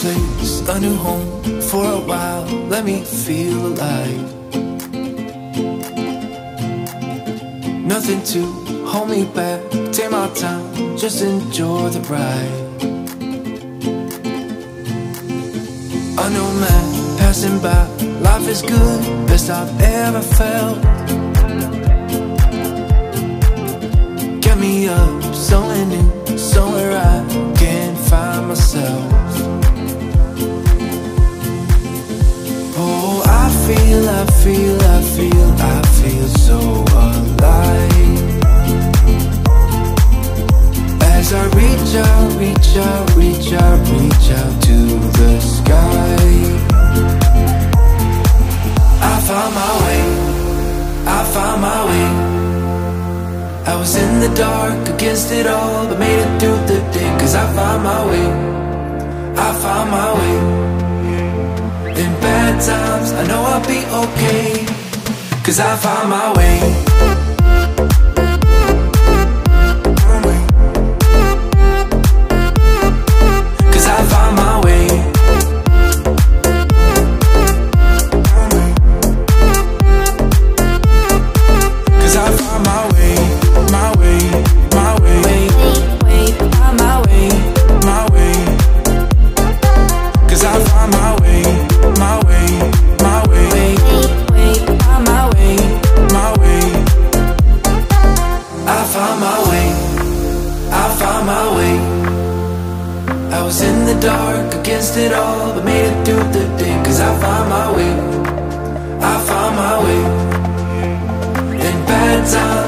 place, a new home for a while. Let me feel alive. Nothing to hold me back. Take my time, just enjoy the ride. A new man passing by. Life is good, best I've ever felt. reach out, reach out, reach out to the sky. I found my way, I found my way. I was in the dark, against it all, but made it through the day Cause I found my way, I found my way. In bad times, I know I'll be okay Cause I found my way.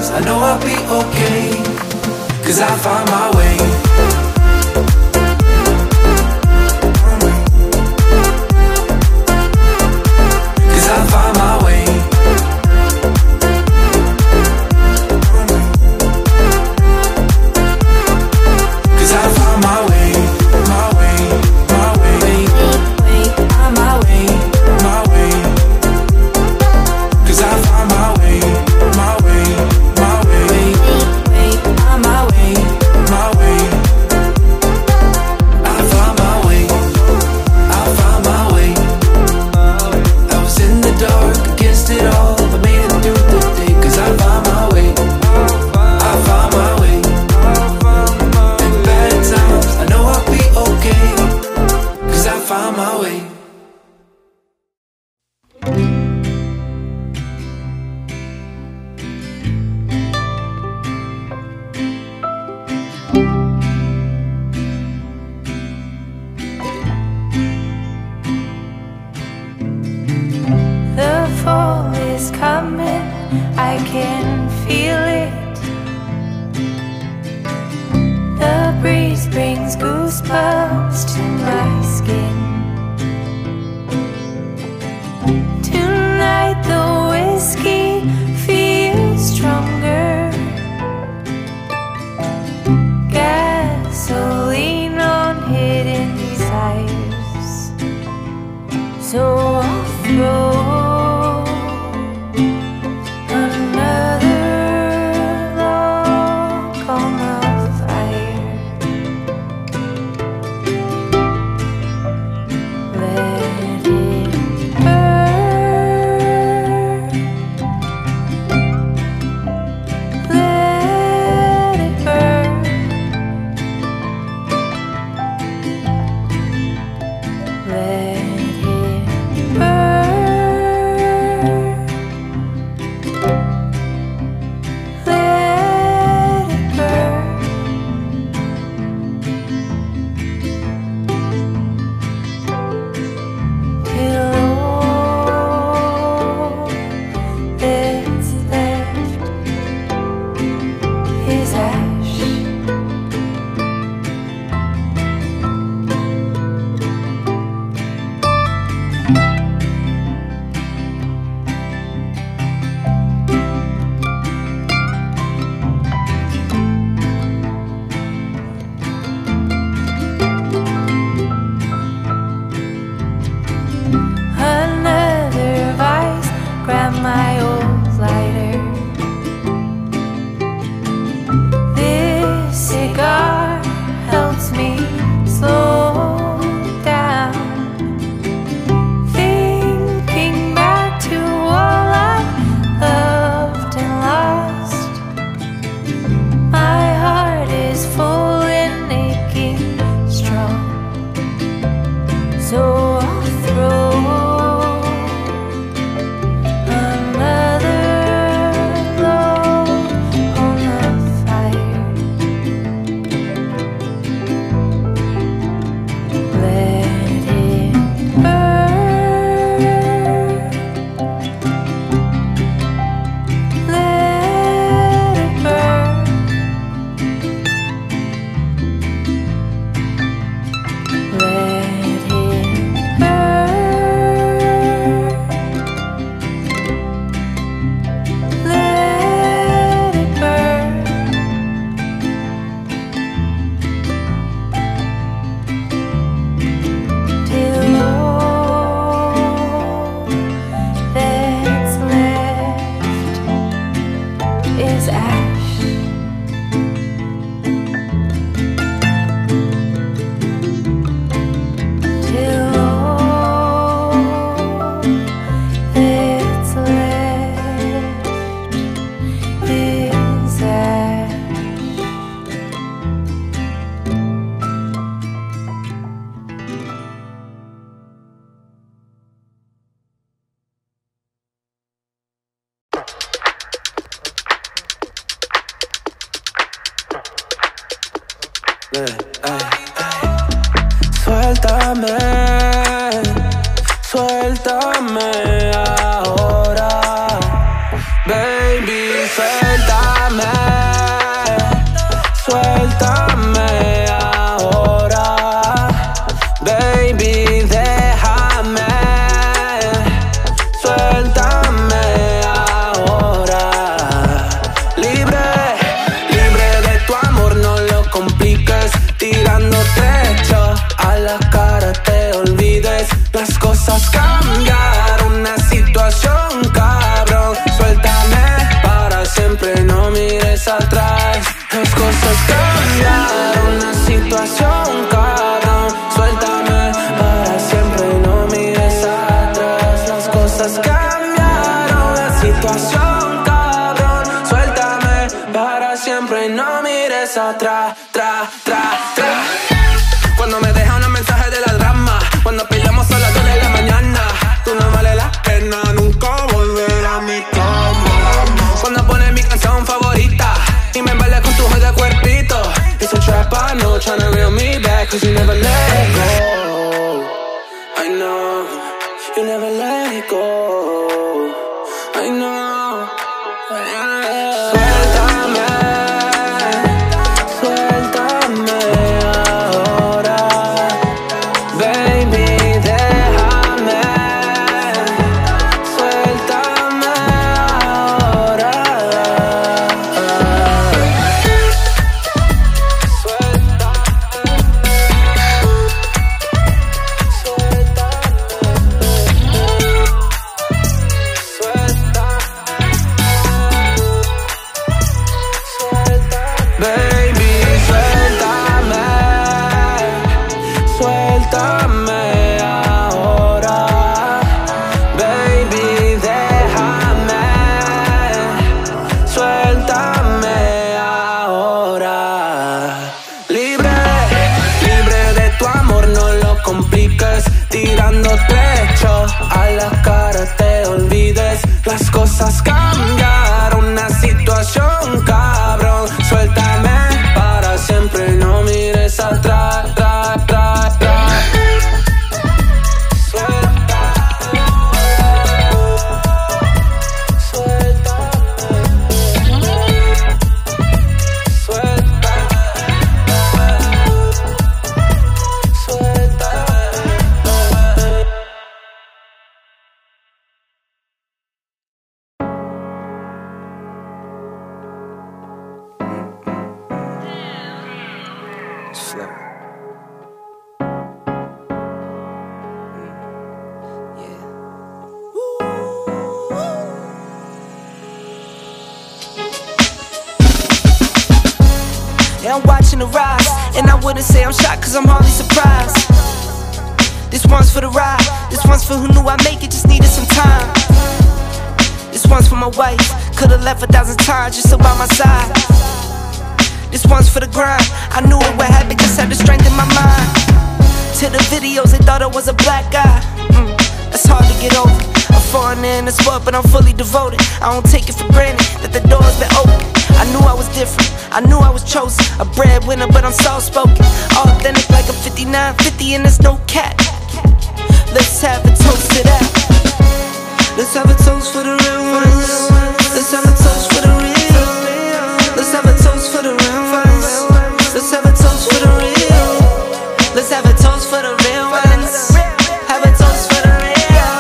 times I know I'll be okay Cause I find my way. Suéltame, suéltame. atrás, las cosas cambiaron, la situación. cambió Cause you never and I'm watching the rise. And I wouldn't say I'm shocked, cause I'm hardly surprised. This one's for the ride, this one's for who knew I make it, just needed some time. This one's for my wife, could've left a thousand times just by my side. This one's for the grind, I knew it would happen, just had the strength in my mind. To the videos, they thought I was a black guy. Mm, that's hard to get over. I'm falling in the sport, but I'm fully devoted. I don't take it for granted that the I knew I was chosen. A breadwinner, but I'm soft spoken. Authentic like a 59, 50, and there's no cap. Let's have a toast to that. Let's have a toast for the real ones. Let's have a toast for the real. Let's have a toast for the real ones. Let's have a toast for the real. Let's have a toast for the real ones. Have a toast for the real.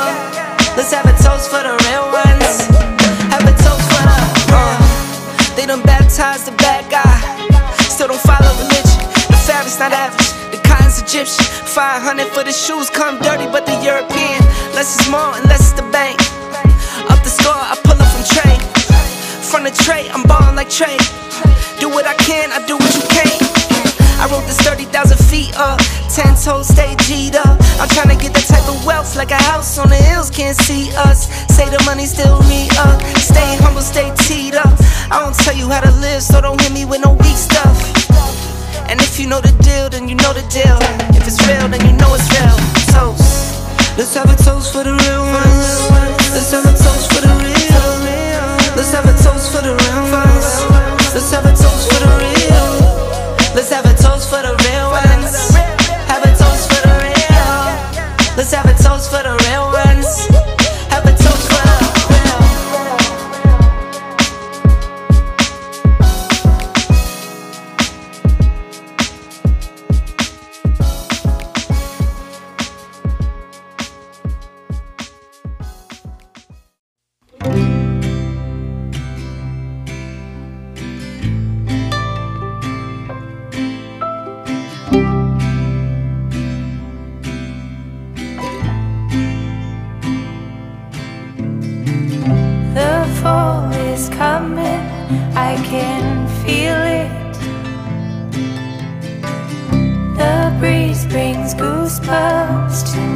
Let's have a toast for the real ones. Have a toast for the. Uh, they done baptized the not average. The cotton's Egyptian, 500 for the shoes, come dirty, but the European. Less is more and less is the bank. Up the score, I pull up from train. From the tray, I'm ballin' like train. Do what I can, I do what you can't. I wrote this 30,000 feet up, 10 toes stay G'd up. I'm trying to get that type of wealth like a house on the hills, can't see us. Say the money still me up, stay humble, stay teed up. I don't tell you how to live, so don't hit me with no know the deal, then you know the deal. If it's real, then you know it's real. Toast. Let's have a toast for the real ones. Let's have a toast for the real. Let's have a toast for the real ones. Let's have a I can feel it. The breeze brings goosebumps to